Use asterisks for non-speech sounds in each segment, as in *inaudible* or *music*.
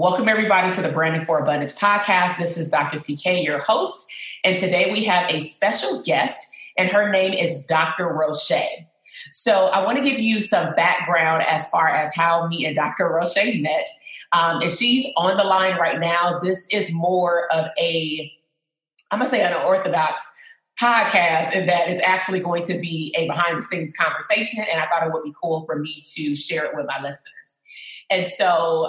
Welcome, everybody, to the Branding for Abundance podcast. This is Dr. TK, your host. And today we have a special guest, and her name is Dr. Rosche. So I want to give you some background as far as how me and Dr. Rosche met. Um, and she's on the line right now. This is more of a, I'm going to say, an orthodox podcast in that it's actually going to be a behind the scenes conversation. And I thought it would be cool for me to share it with my listeners. And so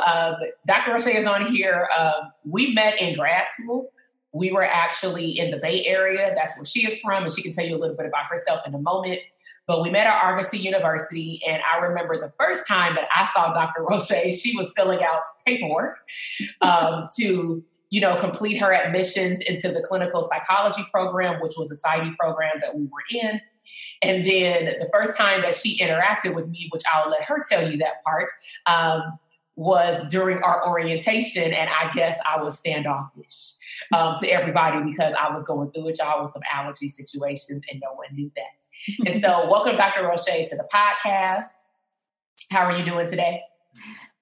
Dr. Rosche is on here. Um, we met in grad school. We were actually in the Bay Area. That's where she is from, and she can tell you a little bit about herself in a moment. But we met at Argosy University, and I remember the first time that I saw Dr. Rosche, she was filling out paperwork um, *laughs* to, you know, complete her admissions into the clinical psychology program, which was a PsyD program that we were in. And then the first time that she interacted with me, which I'll let her tell you that part, um, was during our orientation. And I guess I was standoffish um, to everybody because I was going through it, y'all, with some allergy situations, and no one knew that. and so, *laughs* welcome, Dr. Rosche, to the podcast. How are you doing today?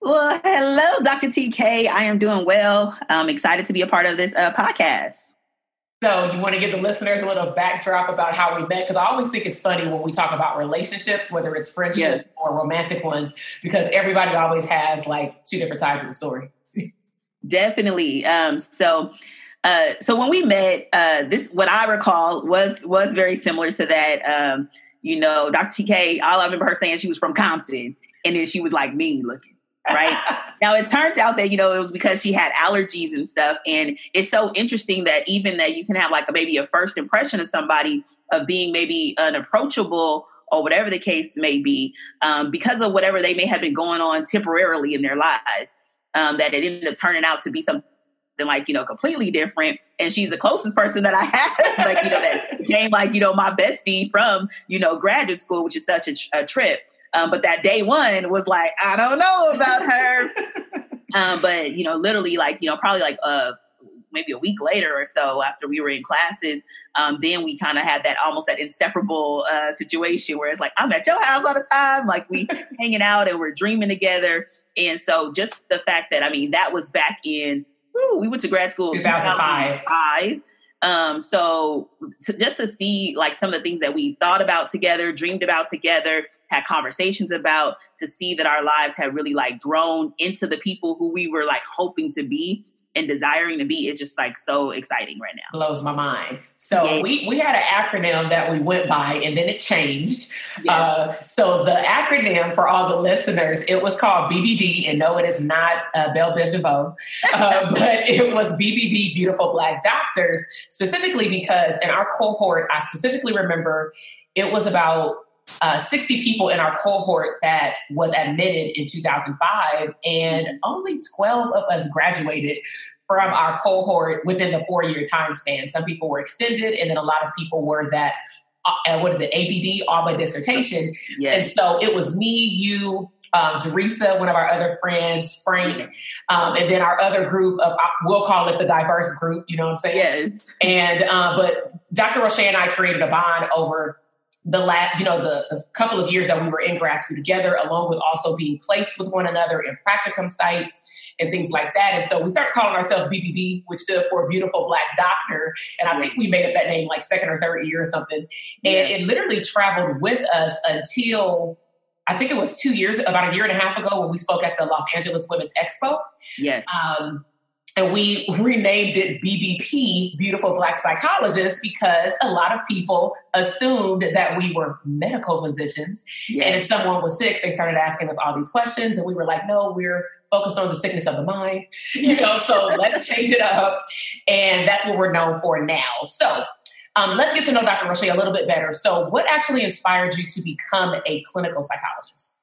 Well, hello, Dr. TK. I am doing well. I'm excited to be a part of this uh, podcast. So you want to give the listeners a little backdrop about how we met? Because I always think it's funny when we talk about relationships, whether it's friendships or romantic ones, because everybody always has like two different sides of the story. *laughs* Definitely. Um, so uh, so when we met, uh, this what I recall was was very similar to that. Um, you know, Dr. TK, all I remember her saying she was from Compton, and then she was like mean looking right? *laughs* now it turns out that you know it was because she had allergies and stuff, and it's so interesting that even that you can have like a, maybe a first impression of somebody of being maybe unapproachable or whatever the case may be, um, because of whatever they may have been going on temporarily in their lives, um, that it ended up turning out to be something like you know completely different and she's the closest person that i *laughs* have like you know that became like you know my bestie from you know graduate school which is such a, a trip um, but that day one was like, I don't know about her. *laughs* um, but you know, literally like, you know, probably like uh maybe a week later or so after we were in classes, um, then we kind of had that almost that inseparable uh, situation where it's like, I'm at your house all the time, like we *laughs* hanging out and we're dreaming together. And so just the fact that, I mean, that was back in, whew, we went to grad school 2005. 2005. Um, so to, just to see like some of the things that we thought about together, dreamed about together, had conversations about to see that our lives had really like grown into the people who we were like hoping to be and desiring to be it's just like so exciting right now blows my mind so yeah. we we had an acronym that we went by and then it changed yeah. uh, so the acronym for all the listeners it was called bbd and no it is not uh, Bell Biv DeVoe *laughs* uh, but it was bbd beautiful black doctors specifically because in our cohort i specifically remember it was about uh, 60 people in our cohort that was admitted in 2005, and only 12 of us graduated from our cohort within the four year time span. Some people were extended, and then a lot of people were that, uh, what is it, ABD, all but dissertation. Yes. And so it was me, you, um, Teresa, one of our other friends, Frank, um, and then our other group of, uh, we'll call it the diverse group, you know what I'm saying? Yes. And, uh, but Dr. Rosche and I created a bond over the last, you know, the, the, couple of years that we were in grad school together, along with also being placed with one another in practicum sites and things like that. And so we started calling ourselves BBD, which stood for Beautiful Black Doctor. And I think we made up that name like second or third year or something. And yeah. it literally traveled with us until I think it was two years, about a year and a half ago, when we spoke at the Los Angeles Women's Expo. Yes. Um, and we renamed it BBP, Beautiful Black Psychologists, because a lot of people assumed that we were medical physicians. Yes. And if someone was sick, they started asking us all these questions. And we were like, no, we're focused on the sickness of the mind. *laughs* You know, so let's change it up. And that's what we're known for now. So um, let's get to know Dr. Rosche a little bit better. So, what actually inspired you to become a clinical psychologist?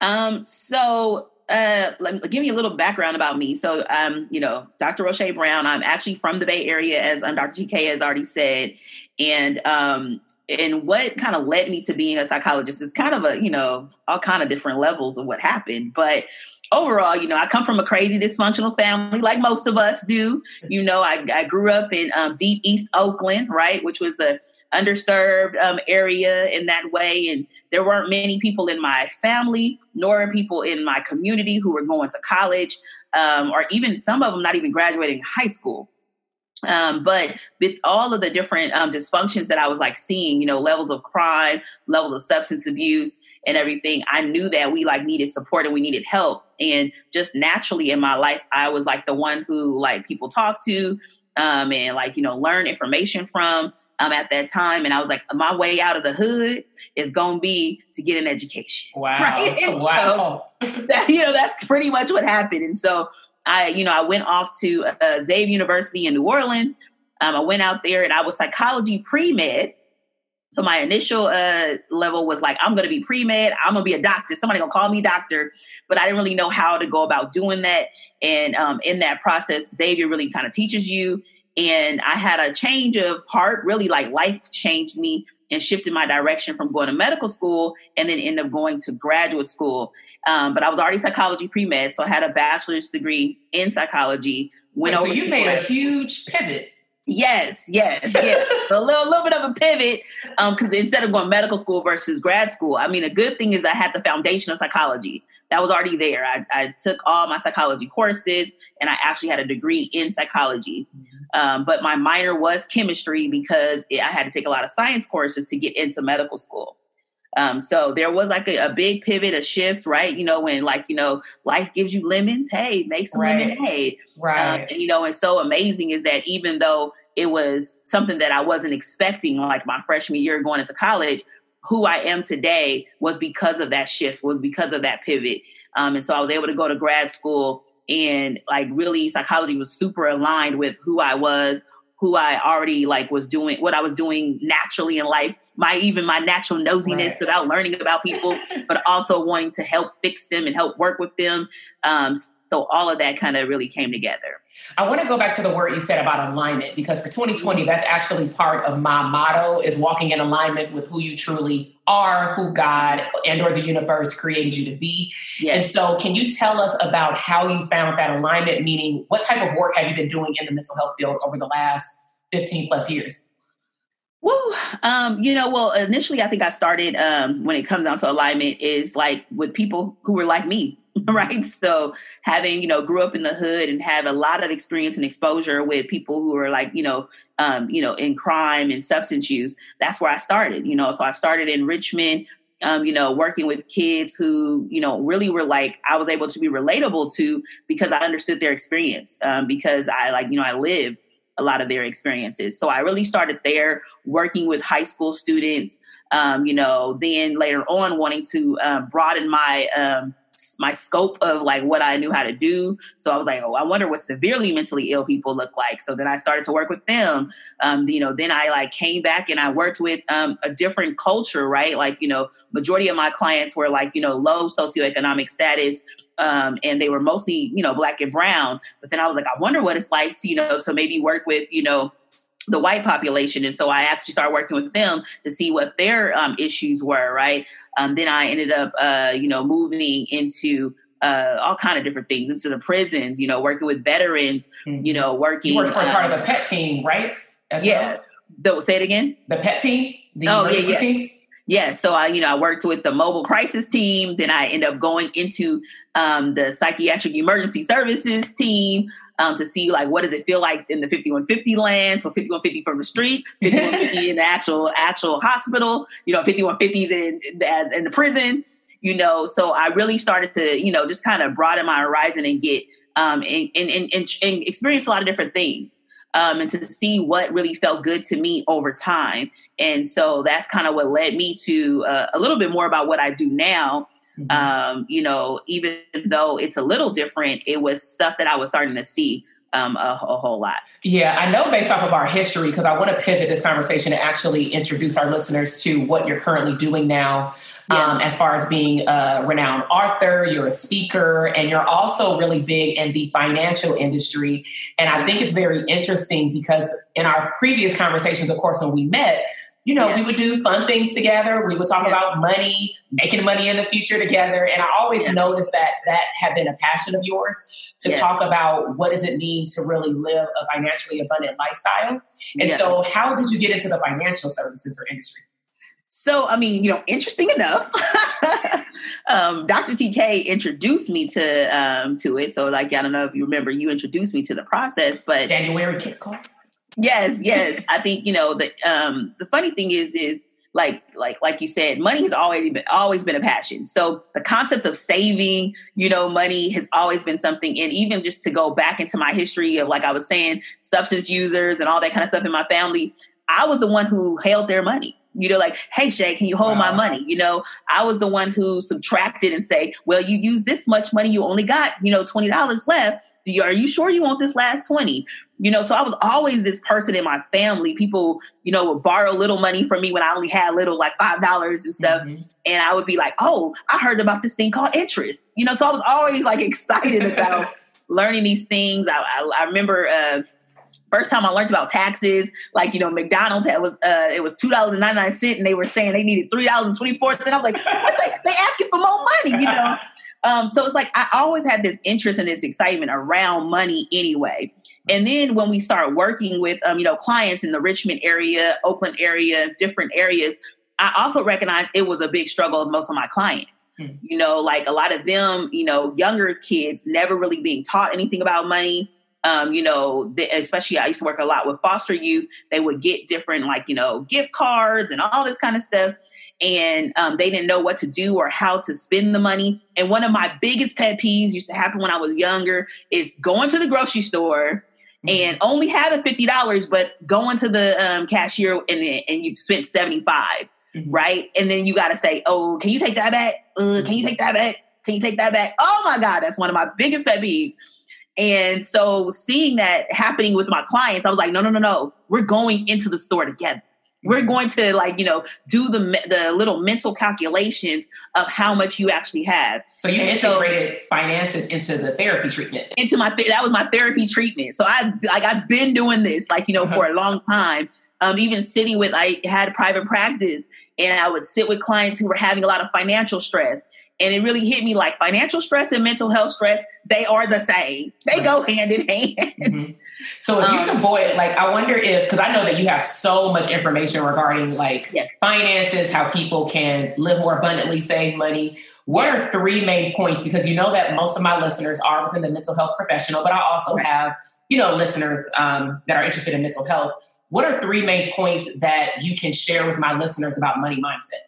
Um, so uh, let me give you a little background about me. So, um, you know, Dr. Rosche Brown, I'm actually from the Bay Area, as um, Dr. TK has already said. And um, and what kind of led me to being a psychologist is kind of a, you know, all kind of different levels of what happened. But overall, you know, I come from a crazy dysfunctional family, like most of us do. You know, I, I grew up in um, deep East Oakland, right, which was a underserved um, area in that way. And there weren't many people in my family, nor people in my community who were going to college, um, or even some of them not even graduating high school. Um, but with all of the different um, dysfunctions that I was like seeing, you know, levels of crime, levels of substance abuse, and everything, I knew that we like needed support and we needed help. And just naturally in my life, I was like the one who like people talk to, um, and like you know learn information from um, at that time. And I was like, my way out of the hood is going to be to get an education. *laughs* Wow. Right? wow. So that, you know, that's pretty much what happened. And so I, you know, I went off to uh, Xavier University in New Orleans. Um, I went out there and I was psychology pre med. So my initial uh, level was like, I'm going to be pre med. I'm going to be a doctor. Somebody going to call me doctor. But I didn't really know how to go about doing that. And um, in that process, Xavier really kind of teaches you. And I had a change of heart, really like life changed me and shifted my direction from going to medical school and then end up going to graduate school. Um, but I was already psychology pre med, so I had a bachelor's degree in psychology. Went Wait, so you made a huge pivot. Yes, yes, yes. *laughs* a little, little bit of a pivot because um, instead of going medical school versus grad school, I mean, a good thing is I had the foundation of psychology that was already there. I, I, took all my psychology courses and I actually had a degree in psychology. Mm-hmm. Um, but my minor was chemistry because it, I had to take a lot of science courses to get into medical school. Um, so there was like a, a, big pivot, a shift, right? You know, when like, you know, life gives you lemons, hey, make some right. lemonade. Right. Um, and, you know, and so amazing is that even though it was something that I wasn't expecting, like my freshman year going into college, who I am today was because of that shift, was because of that pivot. Um, and so I was able to go to grad school and like really psychology was super aligned with who I was, who I already like was doing, what I was doing naturally in life, my even my natural nosiness right. about learning about people, *laughs* but also wanting to help fix them and help work with them. Um, so all of that kind of really came together. I want to go back to the word you said about alignment because for 2020, that's actually part of my motto is walking in alignment with who you truly are, who God and or the universe created you to be. Yes. And so can you tell us about how you found that alignment, meaning what type of work have you been doing in the mental health field over the last 15 plus years? Well, um, you know, well, initially I think I started um, when it comes down to alignment is like with people who were like me, *laughs* right? So having, you know, grew up in the hood and have a lot of experience and exposure with people who are like, you know, um, you know, in crime and substance use, that's where I started, you know. So I started in Richmond, um, you know, working with kids who, you know, really were like I was able to be relatable to because I understood their experience, um, because I like, you know, I lived a lot of their experiences. So I really started there working with high school students, um, you know, then later on wanting to um, broaden my um, my scope of like what I knew how to do. So I was like, oh, I wonder what severely mentally ill people look like. So then I started to work with them. Um, you know, then I like came back and I worked with um, a different culture, right? Like, you know, majority of my clients were like, you know, low socioeconomic status. Um, and they were mostly, you know, black and brown. But then I was like, I wonder what it's like to, you know, to maybe work with, you know, the white population. And so I actually started working with them to see what their um, issues were, right? Um, then I ended up, uh, you know, moving into uh, all kind of different things, into the prisons, you know, working with veterans, mm-hmm. you know, working. You worked for um, part of the PET team, right? As yeah. Well? say it again. The PET team? The oh, yeah, yeah. team? Yeah, so I, you know, I worked with the mobile crisis team. Then I ended up going into um, the psychiatric emergency services team um, to see like what does it feel like in the 5150 land. So 5150 from the street, 5150 in the actual actual hospital. You know, 5150s in, in in the prison. You know, so I really started to you know just kind of broaden my horizon and get um, and, and, and, and experience a lot of different things. Um, and to see what really felt good to me over time. And so that's kind of what led me to uh, a little bit more about what I do now, Mm-hmm. Um, you know, even though it's a little different, it was stuff that I was starting to see um, a, a, whole lot. Yeah, I know based off of our history, because I want to pivot this conversation to actually introduce our listeners to what you're currently doing now, yeah. um, as far as being a renowned author, you're a speaker, and you're also really big in the financial industry. And I think it's very interesting because in our previous conversations, of course, when we met, you know, yeah. we would do fun things together. We would talk yeah. about money, making money in the future together. And I always yeah. noticed that that had been a passion of yours to talk about what does it mean to really live a financially abundant lifestyle. And so, how did you get into the financial services or industry? So, I mean, you know, interesting enough, *laughs* um, Dr. TK introduced me to um, to it. So, like, I don't know if you remember, you introduced me to the process, but January kickoff. Yes, yes. I think you know the um the funny thing is is like like like you said, money has always been always been a passion. So the concept of saving, you know, money has always been something. And even just to go back into my history of like I was saying, substance users and all that kind of stuff in my family, I was the one who held their money. You know, like, hey Shay, can you hold wow. my money? You know, I was the one who subtracted and say, well, you use this much money, you only got, you know, twenty dollars left. Are you sure you want this last 20? You know, so I was always this person in my family. People, you know, would borrow little money from me when I only had little, like five dollars and stuff. Mm-hmm. And I would be like, "Oh, I heard about this thing called interest." You know, so I was always like *laughs* excited about learning these things. I, I, I remember uh, first time I learned about taxes, like you know, McDonald's had was uh, it was two dollars and ninety nine cent, and they were saying they needed three dollars and twenty four cent. I was like, what they, they asking for more money, you know. *laughs* Um, so it's like I always had this interest and this excitement around money anyway. And then when we start working with um, you know clients in the Richmond area, Oakland area, different areas, I also recognized it was a big struggle of most of my clients. Mm-hmm. You know, like a lot of them, you know, younger kids never really being taught anything about money. Um, you know, the, especially I used to work a lot with foster youth. They would get different, like, you know, gift cards and all this kind of stuff. And um, they didn't know what to do or how to spend the money. And one of my biggest pet peeves used to happen when I was younger is going to the grocery store and mm-hmm. only having fifty dollars, but going to the um, cashier and and you spent seventy five, mm mm-hmm. right? And then you got to say, "Oh, can you take that back? Uh, can you take that back? Can you take that back?" Oh my god, that's one of my biggest pet peeves. And so seeing that happening with my clients, I was like, "No, no, no, no, we're going into the store together." We're going to like you know do the the little mental calculations of how much you actually have so you and integrated so, finances into the therapy treatment into my th- that was my therapy treatment so i like i've been doing this like you know uh-huh. for a long time um, even sitting with i had private practice and i would sit with clients who were having a lot of financial stress and it really hit me like financial stress and mental health stress they are the same they right. go hand in hand mm-hmm. So if um, you can boil, like, I wonder if because I know that you have so much information regarding like yes. finances, how people can live more abundantly, save money. What yes. are three main points? Because you know that most of my listeners are within the mental health professional, but I also have you know listeners um, that are interested in mental health. What are three main points that you can share with my listeners about money mindset?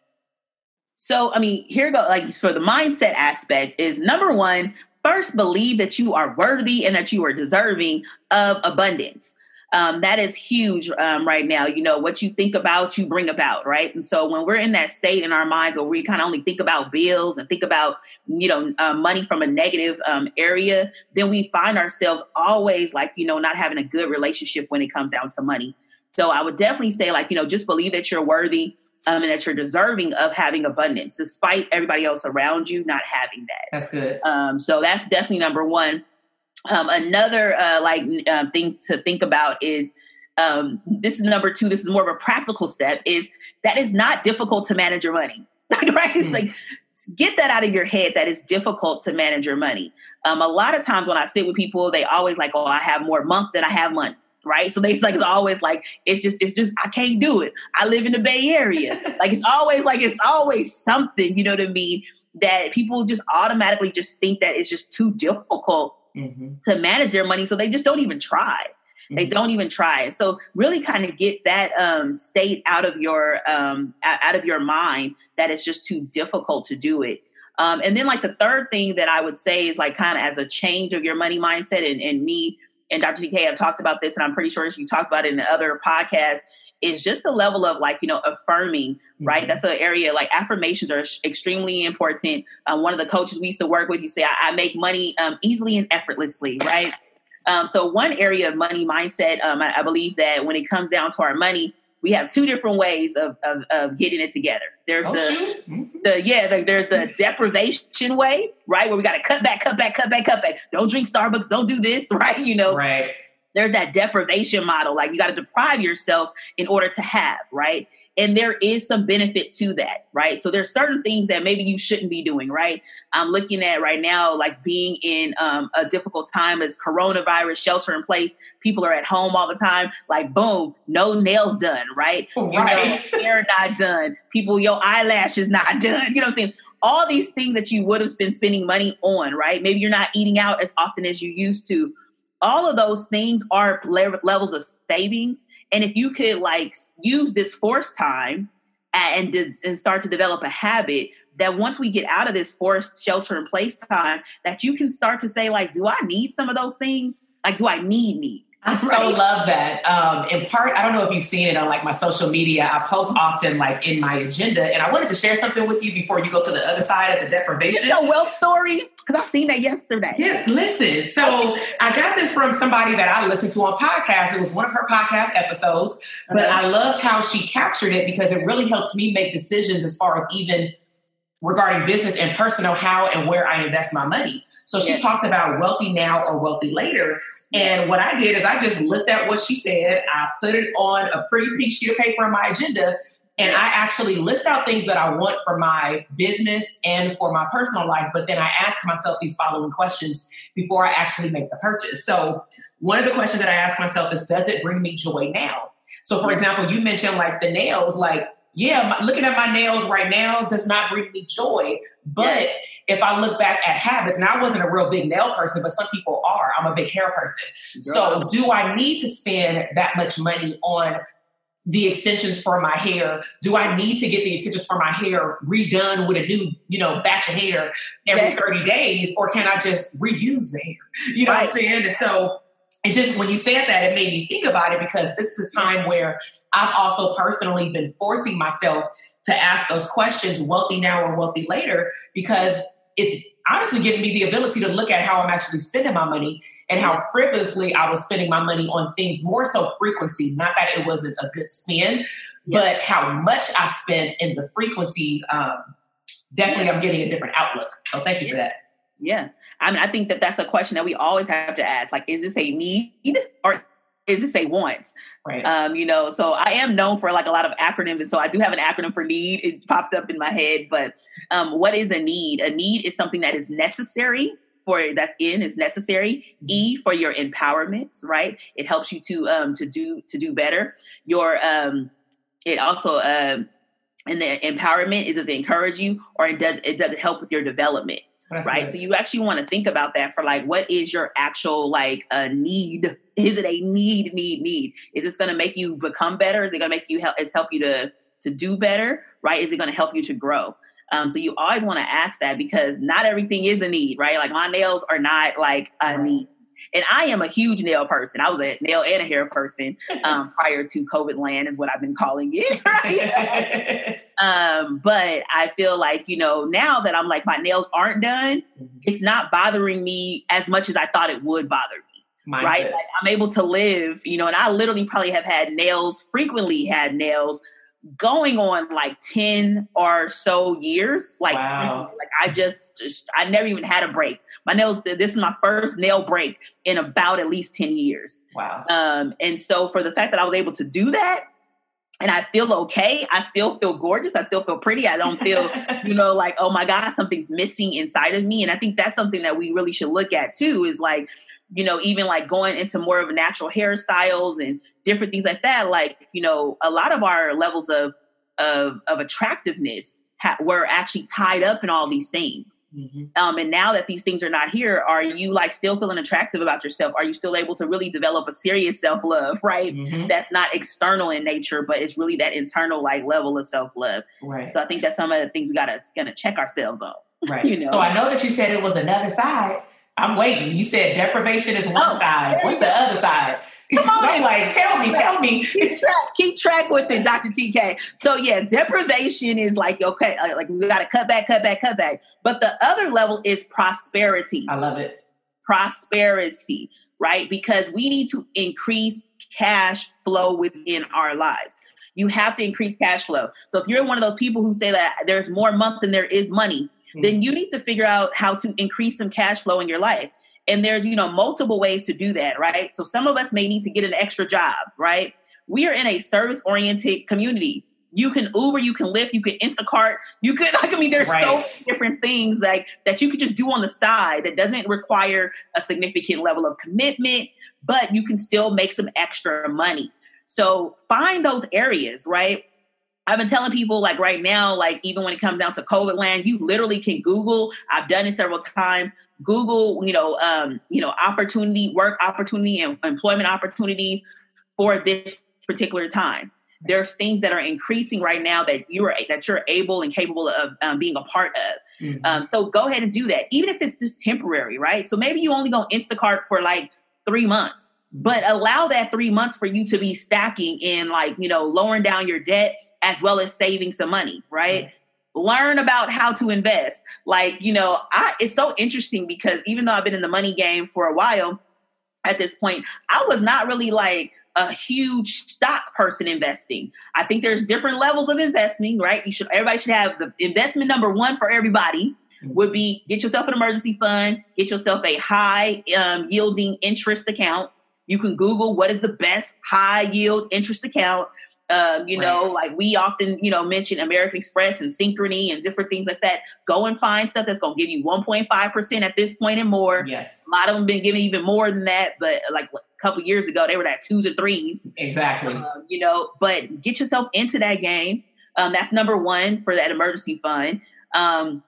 So, I mean, here go like for the mindset aspect is number one, first believe that you are worthy and that you are deserving of abundance. um, that is huge um, right now. You know, what you think about, you bring about, right? And so when we're in that state in our minds where we kind of only think about bills and think about, you know, uh, money from a negative um, area, then we find ourselves always like, you know, not having a good relationship when it comes down to money. So I would definitely say, like, you know, just believe that you're worthy. Um, and that you're deserving of having abundance, despite everybody else around you not having that. That's good. Um, so that's definitely number one. Um, another uh, like uh, thing to think about is um, this is number two. This is more of a practical step. Is that is not difficult to manage your money, *laughs* right? It's mm. like get that out of your head that it's difficult to manage your money. Um, a lot of times when I sit with people, they always like, "Oh, I have more month than I have money." Right, so they like it's always like it's just it's just I can't do it. I live in the Bay Area, *laughs* like it's always like it's always something, you know what I mean? That people just automatically just think that it's just too difficult mm-hmm. to manage their money. So they just don't even try. Mm-hmm. They don't even try. So really kind of get that um, state out of your um, out of your mind that it's just too difficult to do it. Um, and then like the third thing that I would say is like kind of as a change of your money mindset and, and me and Dr. TK have talked about this, and I'm pretty sure you talked about it in the other podcasts, is just the level of like, you know, affirming, mm-hmm. right? That's an area like affirmations are extremely important. Um, one of the coaches we used to work with, you say, I, I make money um, easily and effortlessly, *laughs* right? Um, so one area of money mindset, um, I, I, believe that when it comes down to our money, we have two different ways of, of, of getting it together. There's oh, the, mm-hmm. the yeah, the, there's the deprivation way, right? Where we got to cut back, cut back, cut back, cut back. Don't drink Starbucks. Don't do this, *laughs* right? You know, right there's that deprivation model. Like you got to deprive yourself in order to have, right? And there is some benefit to that, right? So there's certain things that maybe you shouldn't be doing, right? I'm looking at right now, like being in um, a difficult time as coronavirus shelter in place. People are at home all the time. Like, boom, no nails done, right? Right. You know, hair not done. People, your eyelashes not *laughs* done. You know what I'm saying? All these things that you would have been spending money on, right? Maybe you're not eating out as often as you used to all of those things are levels of savings. And if you could like use this forced time and, and start to develop a habit that once we get out of this forced shelter in place time, that you can start to say like, do I need some of those things? Like, do I need need? I *laughs* so love that. Um, in part, I don't know if you've seen it on like my social media. I post often like in my agenda, and I wanted to share something with you before you go to the other side of the deprivation. It's your wealth story because I've seen that yesterday. Yes, listen. So I got this from somebody that I listened to on podcast. It was one of her podcast episodes, but uh-huh. I loved how she captured it because it really helped me make decisions as far as even regarding business and personal how and where I invest my money. So she yes. talked about wealthy now or wealthy later. And what I did is I just looked at what she said, I put it on a pretty pink sheet of paper on my agenda, and I actually list out things that I want for my business and for my personal life. But then I ask myself these following questions before I actually make the purchase. So one of the questions that I ask myself is, does it bring me joy now? So, for example, you mentioned like the nails, like yeah, my, looking at my nails right now does not bring me joy. But if I look back at habits, and I wasn't a real big nail person, but some people are. I'm a big hair person. So do I need to spend that much money on the extensions for my hair? Do I need to get the extensions for my hair redone with a new, you know, batch of hair every 30 days? Or can I just reuse the hair? You know right. what I'm saying? And so it just when you said that, it made me think about it because this is a time where I've also personally been forcing myself to ask those questions, wealthy now or wealthy later, because it's honestly giving me the ability to look at how I'm actually spending my money and how frivolously I was spending my money on things more so frequency, not that it wasn't a good spend, yeah. but how much I spent in the frequency. Um, definitely, I'm getting a different outlook. So thank you for that. Yeah. I mean, I think that that's a question that we always have to ask. Like, is this a need or is this a want? Right. Um, you know, so I am known for like a lot of acronyms, and so I do have an acronym for need. It popped up in my head, but um, what is a need? A need is something that is necessary for that in is necessary. Mm-hmm. E for your empowerment, right? It helps you to um to do to do better. Your um it also um and the empowerment it does it encourage you or it does it does it help with your development that's right. Good. So you actually want to think about that for like, what is your actual like a need? Is it a need, need, need? Is this going to make you become better? Is it going to make you help? Is help you to to do better? Right? Is it going to help you to grow? Um, so you always want to ask that because not everything is a need, right? Like my nails are not like a need. And I am a huge nail person. I was a nail and a hair person *laughs* um, prior to COVID land, is what I've been calling it. *laughs* Right? *laughs* um, but I feel like, you know, now that I'm like, my nails aren't done, mm-hmm. it's not bothering me as much as I thought it would bother me. Mindset. Right. Like I'm able to live, you know, and I literally probably have had nails, frequently had nails going on like 10 or so years. Like, wow. like I just, just, I never even had a break. My nails, this is my first nail break in about at least 10 years. Wow. Um, and so for the fact that I was able to do that, and I feel okay. I still feel gorgeous. I still feel pretty. I don't feel, *laughs* you know, like, oh my God, something's missing inside of me. And I think that's something that we really should look at too is like, you know, even like going into more of natural hairstyles and different things like that. Like, you know, a lot of our levels of of, of attractiveness ha- were actually tied up in all these things. Mm-hmm. Um, and now that these things are not here, are you like still feeling attractive about yourself? Are you still able to really develop a serious self love, right? Mm-hmm. That's not external in nature, but it's really that internal like level of self love. Right. So I think that's some of the things we gotta gonna check ourselves on. *laughs* Right. you know? So I know that you said it was another side. I'm waiting. You said deprivation is one oh, side. What's the other side? Come on, like, tell me, tell me. Keep track, keep track with it, Dr. TK. So yeah, deprivation is like okay, uh, like we got to cut back, cut back, cut back. But the other level is prosperity. I love it. Prosperity, right? Because we need to increase cash flow within our lives. You have to increase cash flow. So if you're one of those people who say that there's more month than there is money, mm-hmm. then you need to figure out how to increase some cash flow in your life. And there's, you know, multiple ways to do that, right? So some of us may need to get an extra job, right? We are in a service oriented community. You can Uber, you can Lyft, you can Instacart, you could, like, *laughs* I mean, there's right. so many different things like that you could just do on the side that doesn't require a significant level of commitment, but you can still make some extra money. So find those areas, right? I've been telling people like right now, like even when it comes down to COVID land, you literally can Google. I've done it several times. Google, you know, um, you know, opportunity, work opportunity, and employment opportunities for this particular time. There's things that are increasing right now that you are that you're able and capable of um, being a part of. Mm-hmm. Um, so go ahead and do that, even if it's just temporary, right? So maybe you only go Instacart for like three months, but allow that three months for you to be stacking in, like you know, lowering down your debt as well as saving some money, right? Mm-hmm. Learn about how to invest. Like, you know, I it's so interesting because even though I've been in the money game for a while, at this point, I was not really like a huge stock person investing. I think there's different levels of investing, right? You should everybody should have the investment number one for everybody mm-hmm. would be get yourself an emergency fund, get yourself a high um, yielding interest account. You can Google what is the best high yield interest account. Um, you right. know, like we often, you know, mention American Express and Synchrony and different things like that. Go and find stuff that's going to give you 1.5% at this point and more. Yes. A lot of them been giving even more than that, but like a couple years ago, they were at twos and threes. Exactly. Um, you know, but get yourself into that game. Um, that's number one for that emergency fund. Um,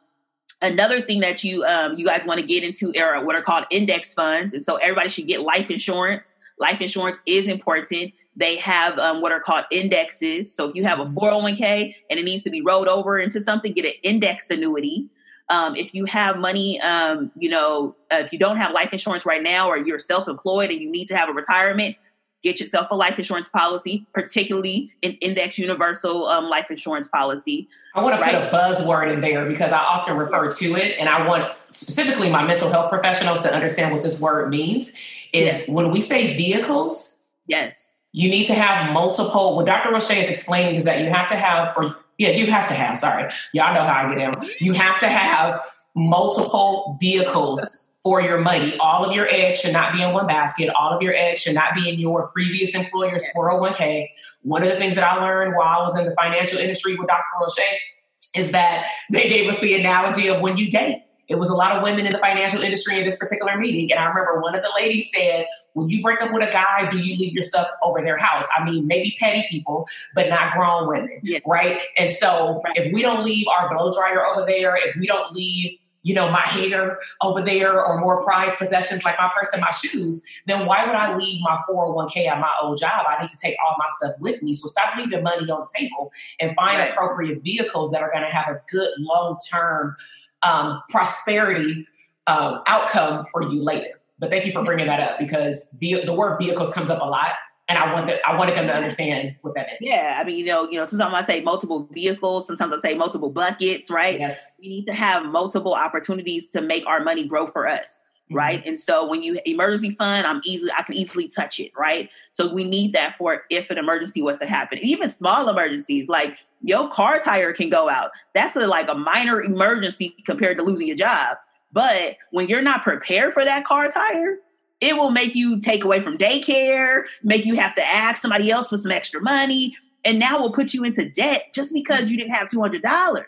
another thing that you um, you guys want to get into are what are called index funds, and so everybody should get life insurance. Life insurance is important they have um, what are called indexes. So if you have a 401k mm-hmm. and it needs to be rolled over into something, get an indexed annuity. Um, if you have money, um, you know, uh, if you don't have life insurance right now or you're self employed and you need to have a retirement, get yourself a life insurance policy, particularly an index universal um, life insurance policy. I want to put a buzzword in there because I often refer to it, and I want specifically my mental health professionals to understand what this word means. Is yes. when we say vehicles, yes, you need to have multiple. What Dr. Rosche is explaining is that you have to have, or yeah, you have to have, sorry, y'all know how I get in. You have to have multiple vehicles for your money. All of your eggs should not be in one basket. All of your eggs should not be in your previous employer's 401k. One of the things that I learned while I was in the financial industry with Dr. Rosche is that they gave us the analogy of when you date it was a lot of women in the financial industry in this particular meeting. And I remember one of the ladies said, when you break up with a guy, do you leave your stuff over their house? I mean, maybe petty people, but not grown women, yeah. right? And so if we don't leave our blow dryer over there, if we don't leave you know, my hair over there or more prized possessions like my purse and my shoes, then why would I leave my 401k at my old job? I need to take all my stuff with me. So stop leaving money on the table and find right. appropriate vehicles that are going to have a good long term um, prosperity uh, outcome for you later. but thank you for bringing that up because the, the word vehicles comes up a lot and I wanted I wanted them to understand what that meant. Yeah, I mean, you know, you know, sometimes I say multiple vehicles, sometimes I say multiple buckets, right? Yes. We need to have multiple opportunities to make our money grow for us. Mm-hmm. Right. And so when you emergency fund, I'm easily I can easily touch it, right? So we need that for if an emergency was to happen. Even small emergencies, like your car tire can go out. That's a, like a minor emergency compared to losing your job. But when you're not prepared for that car tire, it will make you take away from daycare, make you have to ask somebody else for some extra money, and now we'll put you into debt just because you didn't have two hundred dollars.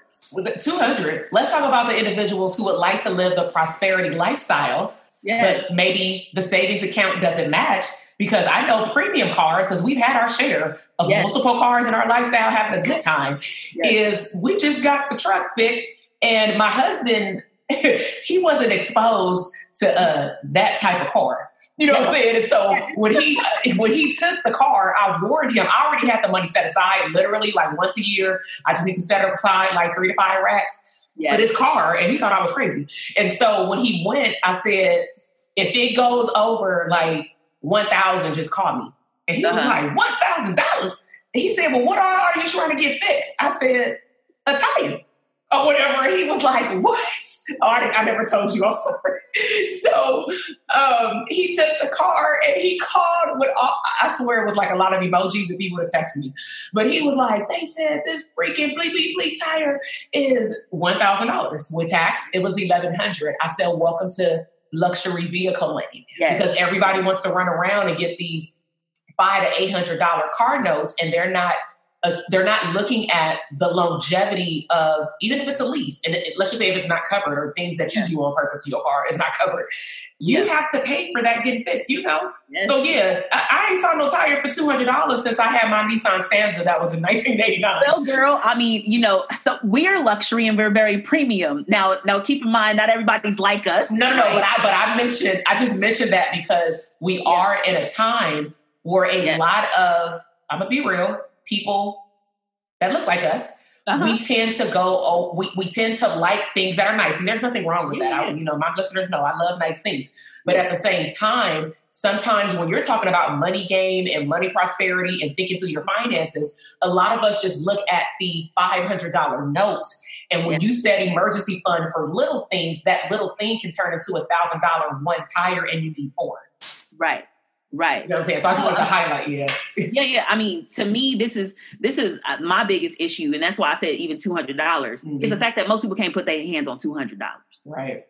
Two hundred, let's talk about the individuals who would like to live the prosperity lifestyle, yes. but maybe the savings account doesn't match. Because I know premium cars, because we've had our share of yes. multiple cars in our lifestyle having a good time, yes. is we just got the truck fixed, and my husband *laughs* he wasn't exposed to uh, that type of car. You know what I'm saying? And so when he when he took the car, I warned him. I already had the money set aside, literally like once a year. I just need to set aside like three to five racks yes. for this car, and he thought I was crazy. And so when he went, I said, if it goes over like one thousand, just call me. And he uh-huh. was like, one thousand dollars. He said, well, what are you trying to get fixed? I said, a tire or whatever. He was like, what? Oh, I, I never told you. I'm sorry. So um, he took the car and he called with all, I swear it was like a lot of emojis if he would have texted me. But he was like, they said this freaking bleep, bleep, bleep tire is $1,000 with tax. It was 1100 I said, welcome to luxury vehicle lane. Yes. Because everybody wants to run around and get these five to eight hundred dollar car notes and they're not uh, they're not looking at the longevity of even if it's a lease and it, let's just say if it's not covered or things that you do on purpose to your car is not covered you have to pay for that getting fixed you know yes. so yeah I, I, ain't saw no tire for $200 since i had my nissan stanza that was in 1989 well girl i mean you know so we're luxury and we're very premium now now keep in mind not everybody's like us no no no but i but i mentioned i just mentioned that because we yeah. are in a time where a yeah. lot of i'm gonna be real people that look like us, uh-huh. we tend to go, oh, we, we tend to like things that are nice. And there's nothing wrong with that. I, you know, my listeners know I love nice things. But at the same time, sometimes when you're talking about money game and money prosperity and thinking through your finances, a lot of us just look at the $500 note. And when you said emergency fund for little things, that little thing can turn into a $1,000 one tire and you need four. Right. Right. You know what I'm saying? So I just wanted to highlight, yeah. yeah, yeah. I mean, to me, this is this is uh, my biggest issue, and that's why I said even two hundred dollars mm-hmm. is the fact that most people can't put their hands on two hundred dollars. Right.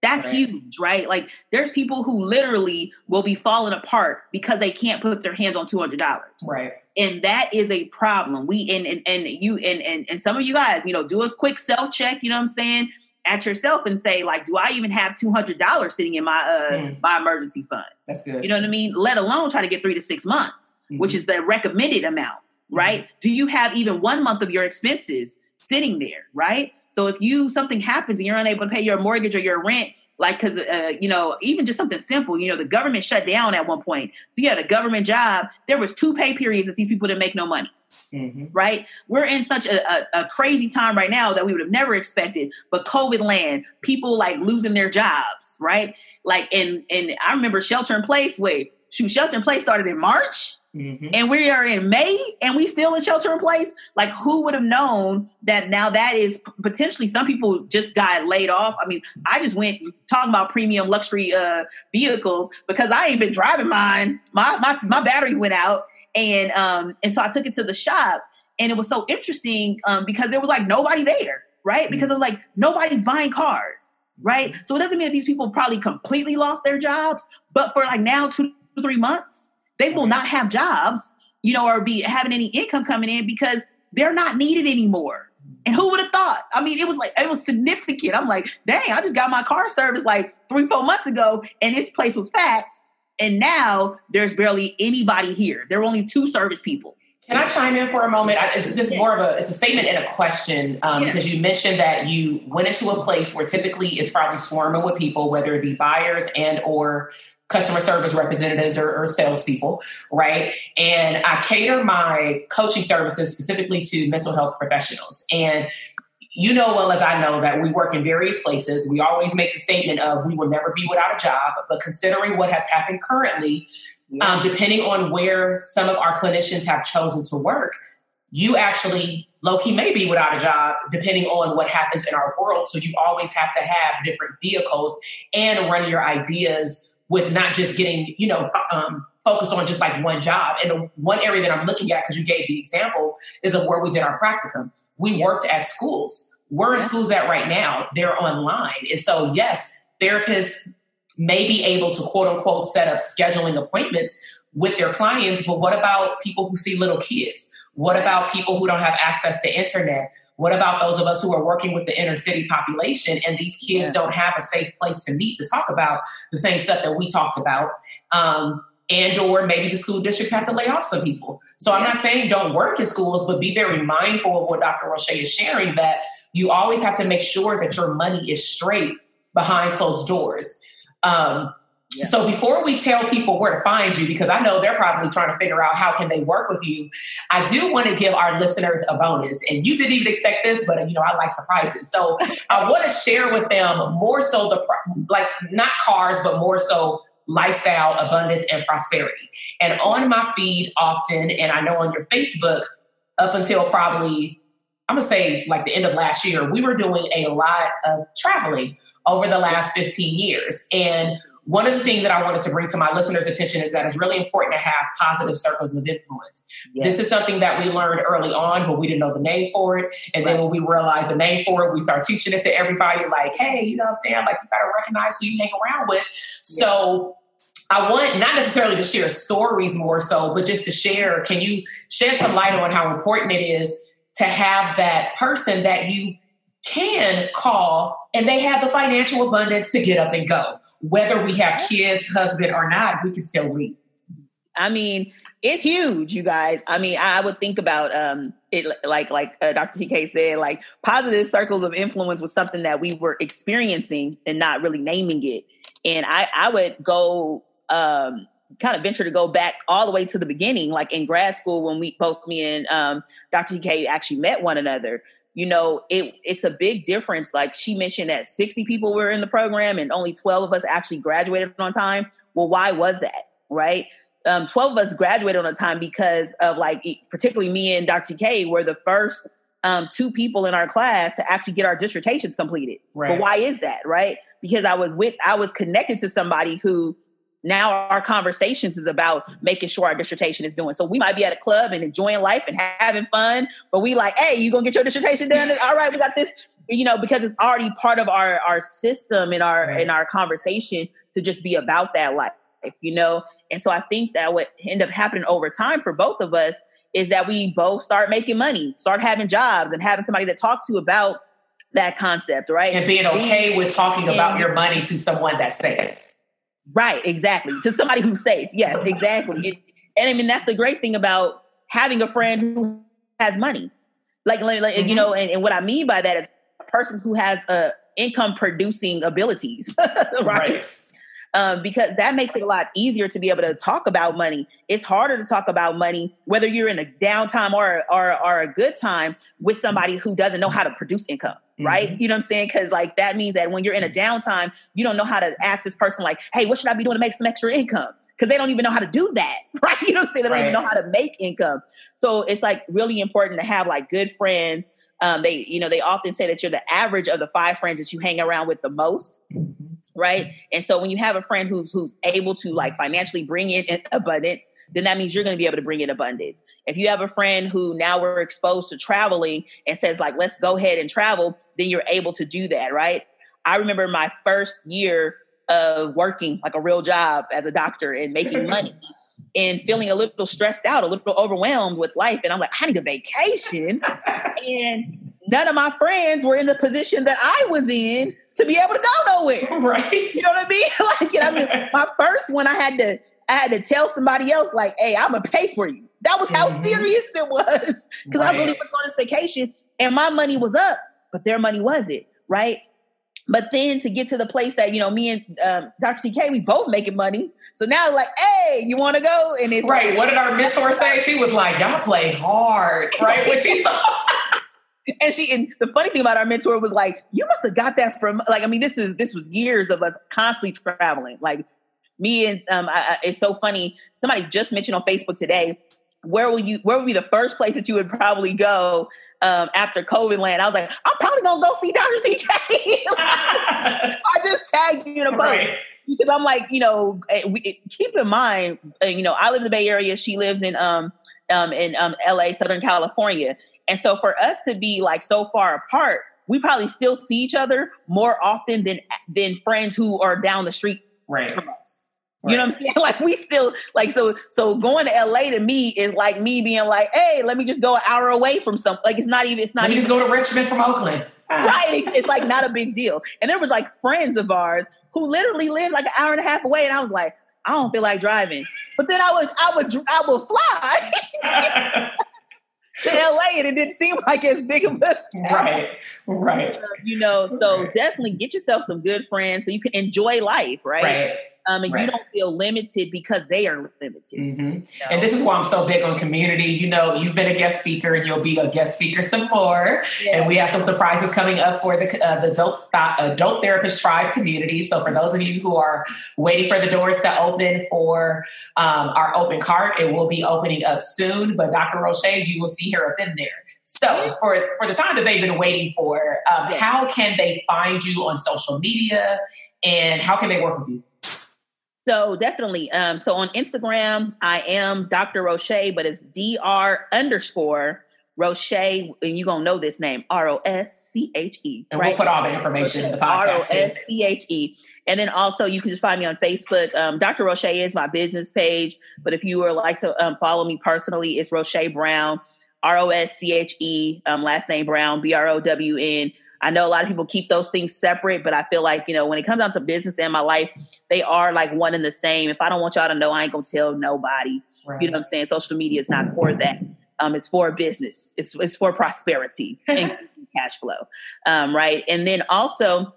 That's right. huge, right? Like, there's people who literally will be falling apart because they can't put their hands on two hundred dollars. Right. And that is a problem. We and and, and you and, and and some of you guys, you know, do a quick self check. You know what I'm saying? At yourself and say like do i even have $200 sitting in my uh mm. my emergency fund that's good you know what i mean let alone try to get three to six months mm-hmm. which is the recommended amount mm-hmm. right mm-hmm. do you have even one month of your expenses sitting there right so if you something happens and you're unable to pay your mortgage or your rent like because uh, you know even just something simple you know the government shut down at one point. So you had a government job there was two pay periods that these people didn't make no money mm-hmm. right? We're in such a, a, a, crazy time right now that we would have never expected but covid land people like losing their jobs right? Like and and i remember shelter in place wait shoot shelter in place started in march Mm-hmm. And we are in May and we still in shelter in place. Like, who would have known that now that is potentially some people just got laid off? I mean, I just went talking about premium luxury uh, vehicles because I ain't been driving mine. My, my, my battery went out. And, um, and so I took it to the shop and it was so interesting um, because there was like nobody there, right? Mm-hmm. Because of like nobody's buying cars, right? So it doesn't mean that these people probably completely lost their jobs, but for like now two, three months, they will not have jobs, you know, or be having any income coming in because they're not needed anymore. And who would have thought? I mean, it was like it was significant. I'm like, dang, I just got my car service like three, four months ago, and this place was packed. And now there's barely anybody here. There are only two service people. Can I chime in for a moment? It's just more of a it's a statement and a question um, yeah. because you mentioned that you went into a place where typically it's probably swarming with people, whether it be buyers and or customer service representatives or, or salespeople, right? And I cater my coaching services specifically to mental health professionals. And you know well as I know that we work in various places. We always make the statement of we will never be without a job, but considering what has happened currently, yeah. um, depending on where some of our clinicians have chosen to work, you actually low key may be without a job depending on what happens in our world. So you always have to have different vehicles and run your ideas with not just getting, you know, um, focused on just like one job. And the one area that I'm looking at, because you gave the example, is of where we did our practicum. We worked at schools. Where are schools at right now? They're online. And so, yes, therapists may be able to quote unquote set up scheduling appointments with their clients, but what about people who see little kids? What about people who don't have access to internet? What about those of us who are working with the inner city population and these kids yeah. don't have a safe place to meet to talk about the same stuff that we talked about? Um, and or maybe the school districts have to lay off some people. So I'm not saying don't work in schools, but be very mindful of what Dr. Rosche is sharing that you always have to make sure that your money is straight behind closed doors. Um, yeah. So before we tell people where to find you, because I know they're probably trying to figure out how can they work with you, I do want to give our listeners a bonus. And you didn't even expect this, but you know I like surprises. So *laughs* I want to share with them more so the like not cars, but more so lifestyle, abundance, and prosperity. And on my feed often, and I know on your Facebook, up until probably I'm gonna say like the end of last year, we were doing a lot of traveling over the last 15 years. And one of the things that I wanted to bring to my listeners' attention is that it's really important to have positive circles of influence. Yes. This is something that we learned early on, but we didn't know the name for it. And right. then when we realized the name for it, we start teaching it to everybody like, hey, you know what I'm saying? Like, you got to recognize who you hang around with. So, I want not necessarily to share stories more so, but just to share. Can you shed some light on how important it is to have that person that you can call and they have the financial abundance to get up and go. Whether we have kids, husband, or not, we can still lead. I mean, it's huge, you guys. I mean, I would think about um, it like like uh, Dr. TK said, like positive circles of influence was something that we were experiencing and not really naming it. And I I would go um, kind of venture to go back all the way to the beginning, like in grad school when we both me and um, Dr. TK actually met one another you know, it it's a big difference. Like she mentioned that 60 people were in the program and only 12 of us actually graduated on time. Well, why was that? Right? Um, 12 of us graduated on time because of like, particularly me and Dr. K were the first um, two people in our class to actually get our dissertations completed. Right. But why is that? Right? Because I was with, I was connected to somebody who now our conversations is about making sure our dissertation is doing. So we might be at a club and enjoying life and having fun, but we like, hey, you gonna get your dissertation done? *laughs* All right, we got this. You know, because it's already part of our our system and our in our conversation to just be about that life. You know, and so I think that what end up happening over time for both of us is that we both start making money, start having jobs, and having somebody to talk to about that concept, right? And being okay with talking about your money to someone that's safe. Right, exactly. To somebody who's safe. Yes, exactly. It, and I mean, that's the great thing about having a friend who has money. Like, like mm-hmm. you know, and, and, what I mean by that is a person who has a income producing abilities, *laughs* right? right. Um, because that makes it a lot easier to be able to talk about money. It's harder to talk about money, whether you're in a downtime or, or, or a good time with somebody who doesn't know how to produce income right? Mm-hmm. You know what I'm saying? Because like that means that when you're in a downtime, you don't know how to ask this person like, "Hey, what should I be doing to make some extra income?" Because they don't even know how to do that, *laughs* right? You know what I'm saying? They don't right. even know how to make income. So it's like really important to have like good friends. Um, they, you know, they often say that you're the average of the five friends that you hang around with the most. Mm-hmm. Right. And so when you have a friend who's who's able to like financially bring in abundance, then that means you're going to be able to bring in abundance. If you have a friend who now we're exposed to traveling and says, like, let's go ahead and travel, then you're able to do that, right? I remember my first year of working like a real job as a doctor and making money *laughs* and feeling a little stressed out, a little overwhelmed with life. And I'm like, I need a vacation. *laughs* and none of my friends were in the position that I was in to be able to go nowhere. *laughs* Right. You know what I mean? *laughs* like, you know, I mean, *laughs* my first one, I had to I had to tell somebody else, like, hey, I'm gonna pay for you. That was how mm-hmm. serious it was. Because right. I really went on this vacation and my money was up, but their money wasn't, right? But then to get to the place that, you know, me and um, Dr. TK, we both making money. So now like, hey, you want to go? And it's right. Like, what did our mentor say? She was like, y'all play hard, right? When she saw and she and the funny thing about our mentor was like, you must have got that from like I mean, this is this was years of us constantly traveling. Like me and um, I, it's so funny. Somebody just mentioned on Facebook today, where will you where would be the first place that you would probably go um, after COVID land? I was like, I'm probably gonna go see Dr. TK. *laughs* I just tagged you in a post. Right. Because I'm like, you know, eh, we, keep in mind, eh, you know, I live in the Bay Area. She lives in um, um in um LA, Southern California and so for us to be like so far apart, we probably still see each other more often than than friends who are down the street right. from us. Right. You know what I'm saying? *laughs* Like we still like so so going to LA to me is like me being like, hey, let me just go an hour away from some like it's not even it's not let me even, just go to Richmond from Oakland. Ah. right. It's, it's, like not a big deal. And there was like friends of ours who literally lived like an hour and a half away. And I was like, I don't feel like driving. But then I was I would I would fly. *laughs* *laughs* to LA and it didn't seem like as big of a right, right. You know, so right. definitely get yourself some good friends so you can enjoy life, right? Right. Um, and right. you don't feel limited because they are limited. Mm-hmm. You know? And this is why I'm so big on community. You know, you've been a guest speaker, and you'll be a guest speaker some more. Yeah. And we have some surprises coming up for the uh, the adult, uh, adult therapist tribe community. So for those of you who are waiting for the doors to open for um, our open cart, it will be opening up soon. But Dr. Rosche, you will see her up in there. So for for the time that they've been waiting for, um, yeah. how can they find you on social media, and how can they work with you? So definitely. Um, so on Instagram, I am Dr. Rosche, but it's Dr. underscore Rosche, and you're gonna know this name, R O S C H E. And right? we'll put all the information in the podcast. R O S C H E. And then also you can just find me on Facebook. Um, Dr. Rosche is my business page, but if you would like to um, follow me personally, it's Rosche Brown, R O S C H E, um, last name Brown, B R O W N. I know a lot of people keep those things separate, but I feel like, you know, when it comes down to business and my life, they are like one and the same. If I don't want y'all to know, I ain't gonna tell nobody. Right. You know what I'm saying? Social media is not for that. Um, it's for business. It's it's for prosperity and *laughs* cash flow. Um, right. And then also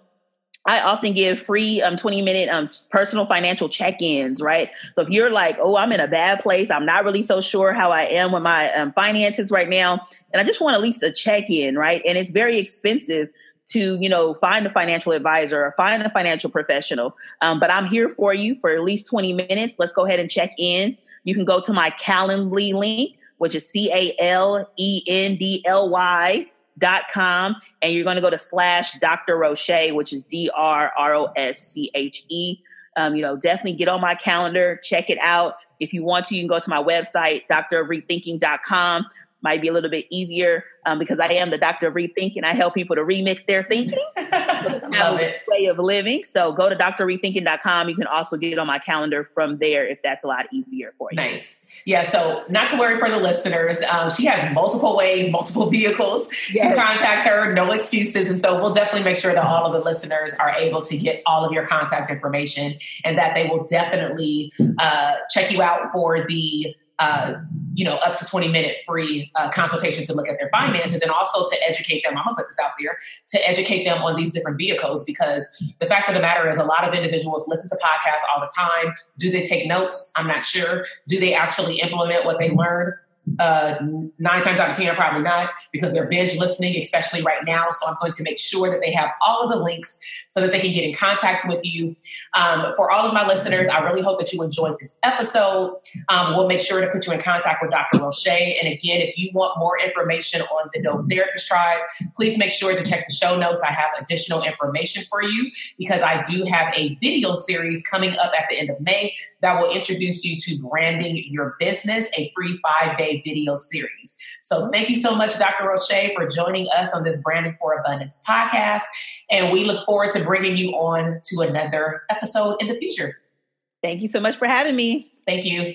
I often give free um, 20 minute um, personal financial check ins, right? So if you're like, oh, I'm in a bad place, I'm not really so sure how I am with my um, finances right now, and I just want at least a check in, right? And it's very expensive to you know find a financial advisor or find a financial professional um, but i'm here for you for at least 20 minutes let's go ahead and check in you can go to my calendly link which is c-a-l-e-n-d-l-y dot com and you're going to go to slash Dr. Rosche, which is D R R O S C H E. Um, you know, definitely get on my calendar, check it out. If you want to, you can go to my website, drrethinking.com might be a little bit easier um, because I am the doctor of rethinking. I help people to remix their thinking, *laughs* Love it. way of living. So go to drrethinking.com. You can also get on my calendar from there if that's a lot easier for you. Nice. Yeah. So not to worry for the listeners. Um, she has multiple ways, multiple *laughs* vehicles yes. to contact her. No excuses. And so we'll definitely make sure that all of the listeners are able to get all of your contact information and that they will definitely uh, check you out for the uh, you know, up to 20 minute free uh, consultation to look at their finances and also to educate them. I'm gonna put this out there to educate them on these different vehicles because the fact of the matter is a lot of individuals listen to podcasts all the time. Do they take notes? I'm not sure. Do they actually implement what they learn? Uh, nine times out of ten, probably not, because they're binge listening, especially right now. So I'm going to make sure that they have all of the links so that they can get in contact with you. Um, for all of my listeners, I really hope that you enjoyed this episode. Um, we'll make sure to put you in contact with Dr. Rosche. And again, if you want more information on the Dope Therapist Tribe, please make sure to check the show notes. I have additional information for you because I do have a video series coming up at the end of May that will introduce you to branding your business, a free five day video series. So thank you so much, Dr. Rosche, for joining us on this Branding for Abundance podcast. And we look forward to bringing you on to another episode in the future. Thank you so much for having me. Thank you.